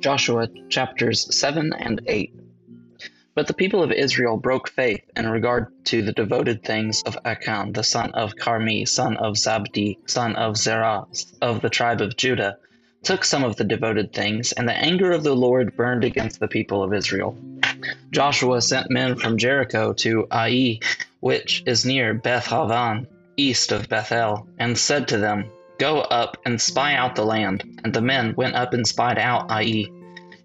Joshua chapters 7 and 8. But the people of Israel broke faith in regard to the devoted things of Achan, the son of Carmi, son of Zabdi, son of Zerah, of the tribe of Judah, took some of the devoted things, and the anger of the Lord burned against the people of Israel. Joshua sent men from Jericho to Ai, which is near Beth-aven, east of Bethel, and said to them, Go up and spy out the land. And the men went up and spied out Ai.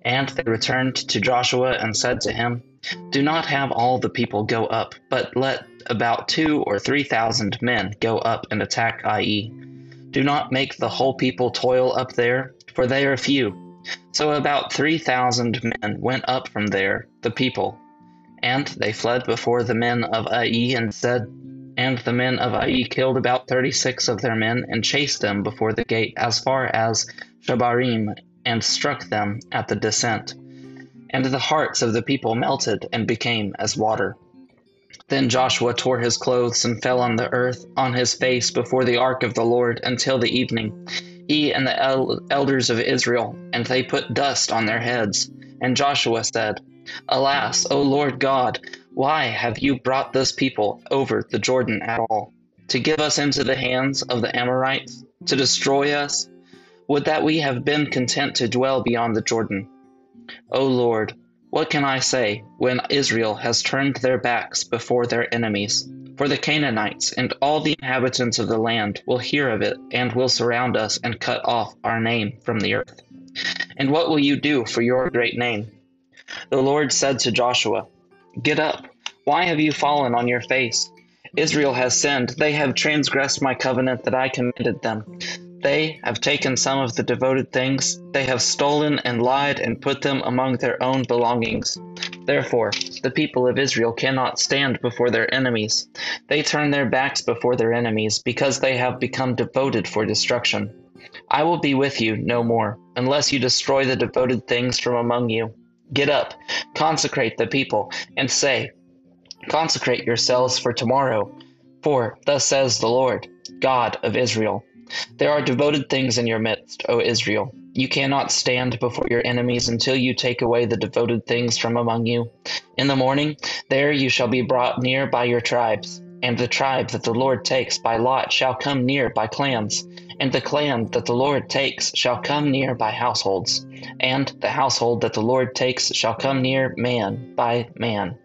And they returned to Joshua and said to him, Do not have all the people go up, but let about two or three thousand men go up and attack Ai. Do not make the whole people toil up there, for they are few. So about three thousand men went up from there, the people. And they fled before the men of Ai and said, and the men of Ai killed about thirty six of their men and chased them before the gate as far as Shebarim and struck them at the descent. And the hearts of the people melted and became as water. Then Joshua tore his clothes and fell on the earth on his face before the ark of the Lord until the evening, he and the el- elders of Israel, and they put dust on their heads. And Joshua said, Alas, O Lord God, why have you brought this people over the Jordan at all? To give us into the hands of the Amorites? To destroy us? Would that we have been content to dwell beyond the Jordan. O Lord, what can I say when Israel has turned their backs before their enemies? For the Canaanites and all the inhabitants of the land will hear of it and will surround us and cut off our name from the earth. And what will you do for your great name? The Lord said to Joshua, Get up. Why have you fallen on your face? Israel has sinned. They have transgressed my covenant that I commanded them. They have taken some of the devoted things. They have stolen and lied and put them among their own belongings. Therefore, the people of Israel cannot stand before their enemies. They turn their backs before their enemies because they have become devoted for destruction. I will be with you no more, unless you destroy the devoted things from among you. Get up, consecrate the people, and say, Consecrate yourselves for tomorrow, for thus says the Lord, God of Israel. There are devoted things in your midst, O Israel. You cannot stand before your enemies until you take away the devoted things from among you. In the morning, there you shall be brought near by your tribes, and the tribe that the Lord takes by lot shall come near by clans and the clan that the Lord takes shall come near by households, and the household that the Lord takes shall come near man by man.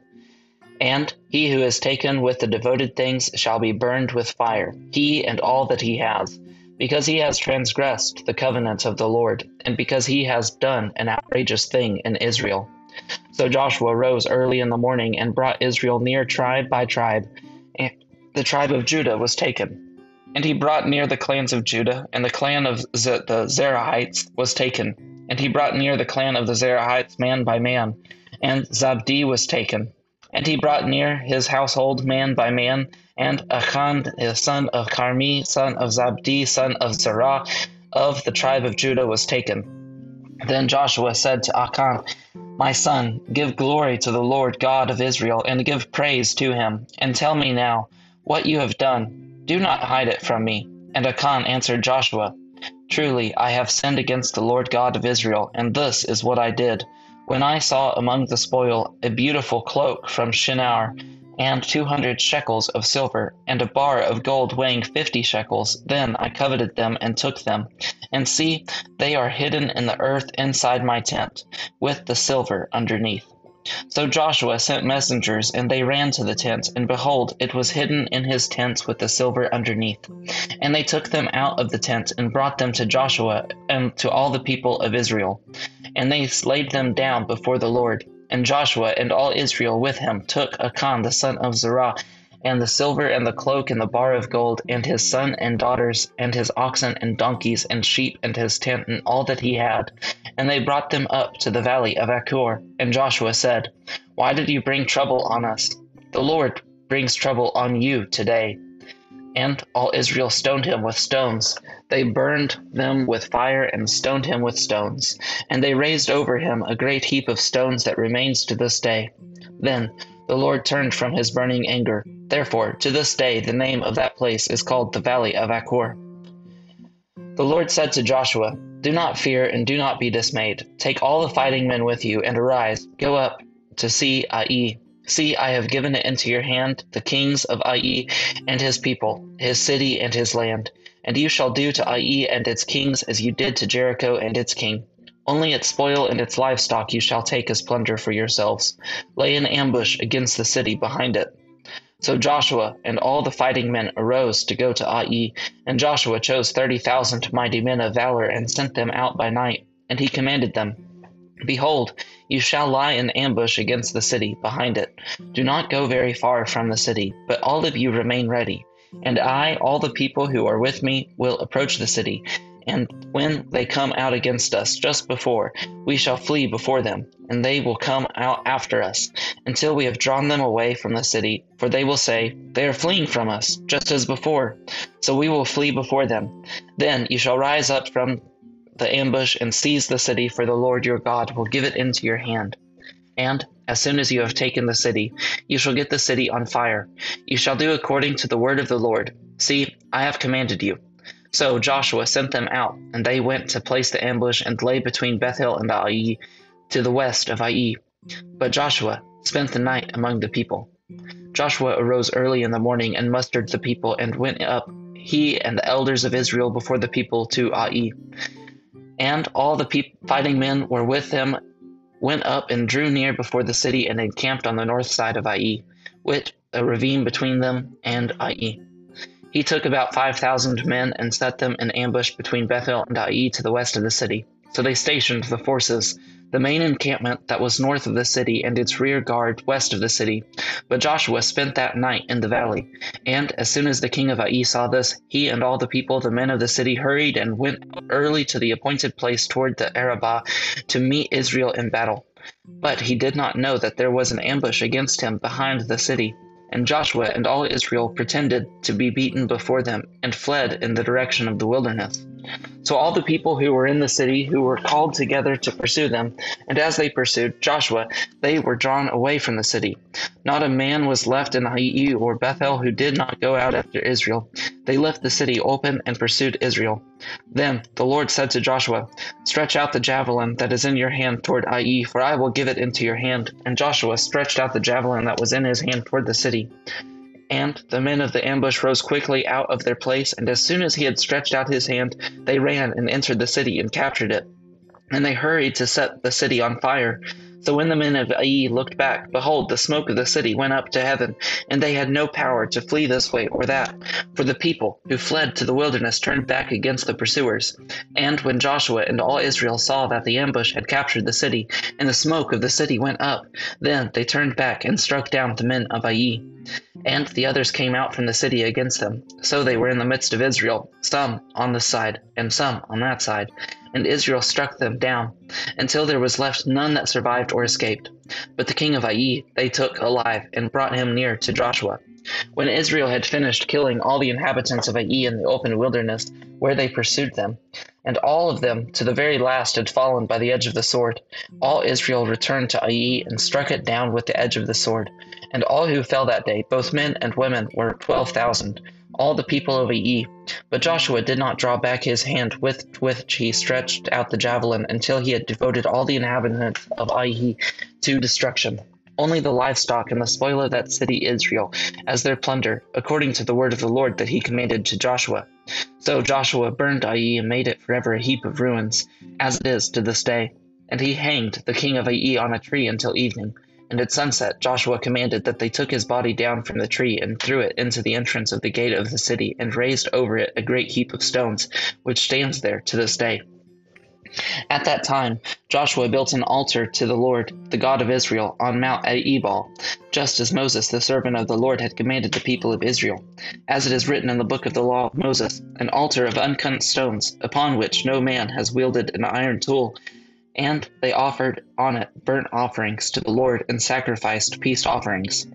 And he who is taken with the devoted things shall be burned with fire, he and all that he has, because he has transgressed the covenant of the Lord, and because he has done an outrageous thing in Israel. So Joshua rose early in the morning and brought Israel near tribe by tribe, and the tribe of Judah was taken. And he brought near the clans of Judah, and the clan of Z- the Zerahites was taken. And he brought near the clan of the Zerahites man by man, and Zabdi was taken. And he brought near his household man by man, and Achan, the son of Carmi, son of Zabdi, son of Zerah, of the tribe of Judah, was taken. Then Joshua said to Achan, My son, give glory to the Lord God of Israel, and give praise to him, and tell me now what you have done do not hide it from me. And Achan answered Joshua, Truly, I have sinned against the Lord God of Israel, and this is what I did. When I saw among the spoil a beautiful cloak from Shinar, and two hundred shekels of silver, and a bar of gold weighing fifty shekels, then I coveted them and took them. And see, they are hidden in the earth inside my tent, with the silver underneath. So Joshua sent messengers, and they ran to the tent, and behold, it was hidden in his tent with the silver underneath. And they took them out of the tent, and brought them to Joshua and to all the people of Israel. And they laid them down before the Lord. And Joshua and all Israel with him took Achan the son of Zerah, and the silver and the cloak and the bar of gold, and his son and daughters, and his oxen and donkeys and sheep, and his tent, and all that he had and they brought them up to the valley of Achor. And Joshua said, Why did you bring trouble on us? The Lord brings trouble on you today. And all Israel stoned him with stones. They burned them with fire and stoned him with stones. And they raised over him a great heap of stones that remains to this day. Then the Lord turned from his burning anger. Therefore, to this day, the name of that place is called the Valley of Achor. The Lord said to Joshua, Do not fear and do not be dismayed. Take all the fighting men with you and arise, go up to see Ai. See, I have given it into your hand, the kings of Ai and his people, his city and his land. And you shall do to Ai and its kings as you did to Jericho and its king. Only its spoil and its livestock you shall take as plunder for yourselves. Lay an ambush against the city behind it. So Joshua and all the fighting men arose to go to Ai, and Joshua chose thirty thousand mighty men of valor and sent them out by night. And he commanded them, Behold, you shall lie in ambush against the city behind it. Do not go very far from the city, but all of you remain ready. And I, all the people who are with me, will approach the city, and when they come out against us just before, we shall flee before them, and they will come out after us, until we have drawn them away from the city. For they will say, They are fleeing from us, just as before. So we will flee before them. Then you shall rise up from the ambush and seize the city, for the Lord your God will give it into your hand. And as soon as you have taken the city, you shall get the city on fire. You shall do according to the word of the Lord. See, I have commanded you. So Joshua sent them out, and they went to place the ambush and lay between Bethel and Ai, to the west of Ai. But Joshua spent the night among the people. Joshua arose early in the morning and mustered the people and went up, he and the elders of Israel, before the people to Ai. And all the pe- fighting men were with him, went up and drew near before the city and encamped on the north side of Ai, with a ravine between them and Ai. He took about 5,000 men and set them in ambush between Bethel and Ai to the west of the city. So they stationed the forces, the main encampment that was north of the city and its rear guard west of the city. But Joshua spent that night in the valley. And as soon as the king of Ai saw this, he and all the people, the men of the city, hurried and went early to the appointed place toward the Arabah to meet Israel in battle. But he did not know that there was an ambush against him behind the city. And Joshua and all Israel pretended to be beaten before them and fled in the direction of the wilderness. So all the people who were in the city who were called together to pursue them, and as they pursued Joshua, they were drawn away from the city. Not a man was left in Ai or Bethel who did not go out after Israel. They left the city open and pursued Israel. Then the Lord said to Joshua, Stretch out the javelin that is in your hand toward Ai, for I will give it into your hand. And Joshua stretched out the javelin that was in his hand toward the city. And the men of the ambush rose quickly out of their place, and as soon as he had stretched out his hand, they ran and entered the city and captured it. And they hurried to set the city on fire. So when the men of Ai looked back, behold, the smoke of the city went up to heaven, and they had no power to flee this way or that. For the people who fled to the wilderness turned back against the pursuers. And when Joshua and all Israel saw that the ambush had captured the city, and the smoke of the city went up, then they turned back and struck down the men of Ai. And the others came out from the city against them. So they were in the midst of Israel, some on this side, and some on that side and Israel struck them down, until there was left none that survived or escaped. But the king of Ai they took alive, and brought him near to Joshua. When Israel had finished killing all the inhabitants of Ai in the open wilderness, where they pursued them, and all of them to the very last had fallen by the edge of the sword, all Israel returned to Ai and struck it down with the edge of the sword. And all who fell that day, both men and women, were twelve thousand all the people of Ai. But Joshua did not draw back his hand with which he stretched out the javelin until he had devoted all the inhabitants of Ai to destruction. Only the livestock and the spoil of that city Israel as their plunder, according to the word of the Lord that he commanded to Joshua. So Joshua burned Ai and made it forever a heap of ruins, as it is to this day. And he hanged the king of Ai on a tree until evening. And at sunset, Joshua commanded that they took his body down from the tree and threw it into the entrance of the gate of the city, and raised over it a great heap of stones, which stands there to this day. At that time, Joshua built an altar to the Lord, the God of Israel, on Mount Ebal, just as Moses, the servant of the Lord, had commanded the people of Israel. As it is written in the book of the law of Moses, an altar of uncut stones, upon which no man has wielded an iron tool, and they offered on it burnt offerings to the Lord and sacrificed peace offerings.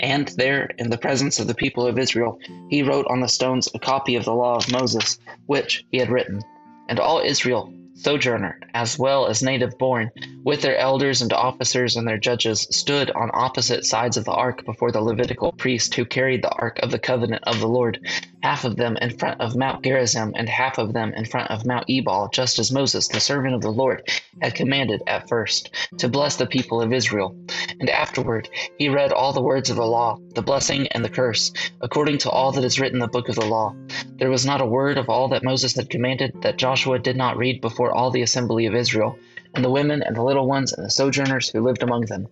And there, in the presence of the people of Israel, he wrote on the stones a copy of the law of Moses, which he had written. And all Israel sojourner, as well as native born, with their elders and officers and their judges, stood on opposite sides of the ark before the Levitical priest who carried the ark of the covenant of the Lord, half of them in front of Mount Gerizim and half of them in front of Mount Ebal, just as Moses, the servant of the Lord, had commanded at first, to bless the people of Israel. And afterward he read all the words of the law, the blessing and the curse, according to all that is written in the book of the law. There was not a word of all that Moses had commanded that Joshua did not read all the assembly of Israel, and the women and the little ones and the sojourners who lived among them.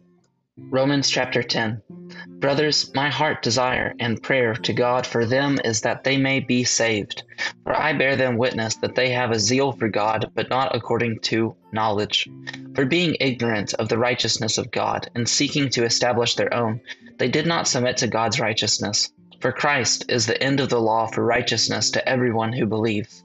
Romans chapter 10. Brothers, my heart desire and prayer to God for them is that they may be saved. For I bear them witness that they have a zeal for God, but not according to knowledge. For being ignorant of the righteousness of God and seeking to establish their own, they did not submit to God's righteousness. For Christ is the end of the law for righteousness to everyone who believes.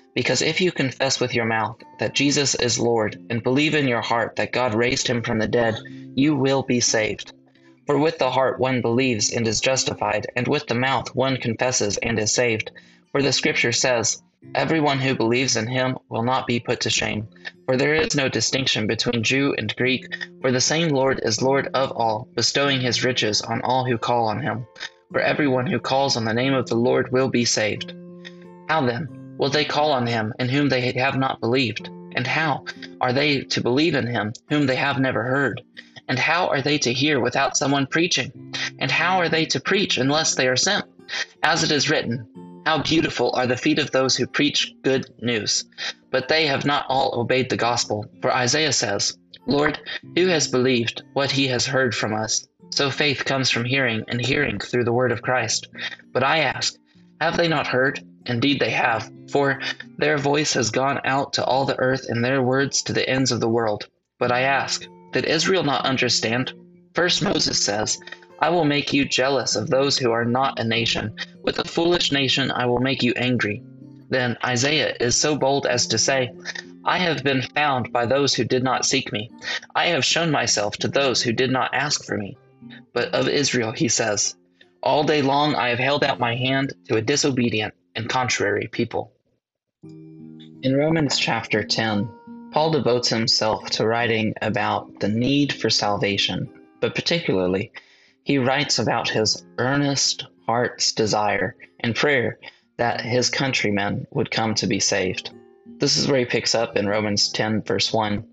Because if you confess with your mouth that Jesus is Lord and believe in your heart that God raised him from the dead, you will be saved. For with the heart one believes and is justified, and with the mouth one confesses and is saved. For the scripture says, Everyone who believes in him will not be put to shame. For there is no distinction between Jew and Greek, for the same Lord is Lord of all, bestowing his riches on all who call on him for everyone who calls on the name of the Lord will be saved. How then will they call on him in whom they have not believed? And how are they to believe in him whom they have never heard? And how are they to hear without someone preaching? And how are they to preach unless they are sent? As it is written, How beautiful are the feet of those who preach good news! But they have not all obeyed the gospel. For Isaiah says, Lord, who has believed what he has heard from us? So faith comes from hearing, and hearing through the word of Christ. But I ask, have they not heard? Indeed, they have, for their voice has gone out to all the earth, and their words to the ends of the world. But I ask, did Israel not understand? First Moses says, I will make you jealous of those who are not a nation. With a foolish nation I will make you angry. Then Isaiah is so bold as to say, I have been found by those who did not seek me. I have shown myself to those who did not ask for me. But of Israel he says, All day long I have held out my hand to a disobedient and contrary people. In Romans chapter 10, Paul devotes himself to writing about the need for salvation, but particularly, he writes about his earnest heart's desire and prayer that his countrymen would come to be saved. This is where he picks up in Romans 10, verse 1.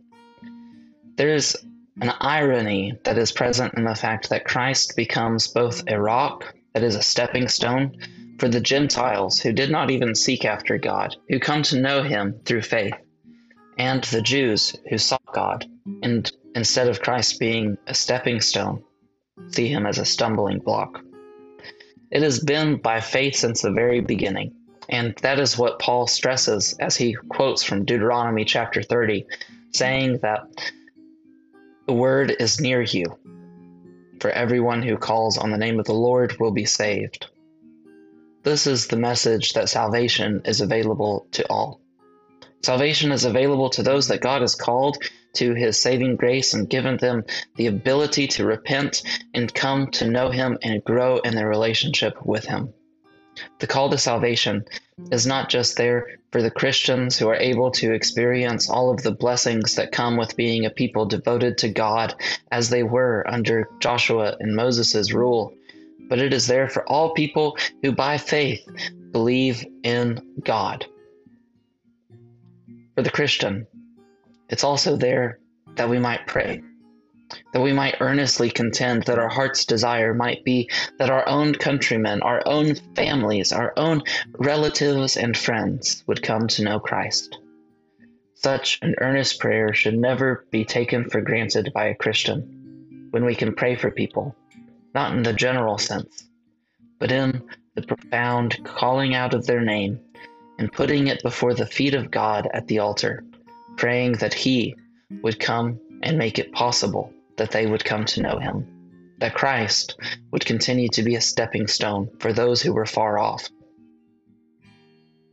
There is an irony that is present in the fact that Christ becomes both a rock, that is a stepping stone, for the Gentiles who did not even seek after God, who come to know him through faith, and the Jews who sought God, and instead of Christ being a stepping stone, see him as a stumbling block. It has been by faith since the very beginning, and that is what Paul stresses as he quotes from Deuteronomy chapter 30, saying that the word is near you, for everyone who calls on the name of the Lord will be saved. This is the message that salvation is available to all. Salvation is available to those that God has called to his saving grace and given them the ability to repent and come to know him and grow in their relationship with him. The call to salvation is not just there for the Christians who are able to experience all of the blessings that come with being a people devoted to God as they were under Joshua and Moses' rule, but it is there for all people who by faith believe in God. For the Christian, it's also there that we might pray that we might earnestly contend that our heart's desire might be that our own countrymen, our own families, our own relatives and friends would come to know Christ. Such an earnest prayer should never be taken for granted by a Christian when we can pray for people, not in the general sense, but in the profound calling out of their name and putting it before the feet of God at the altar, praying that He would come and make it possible that they would come to know him. That Christ would continue to be a stepping stone for those who were far off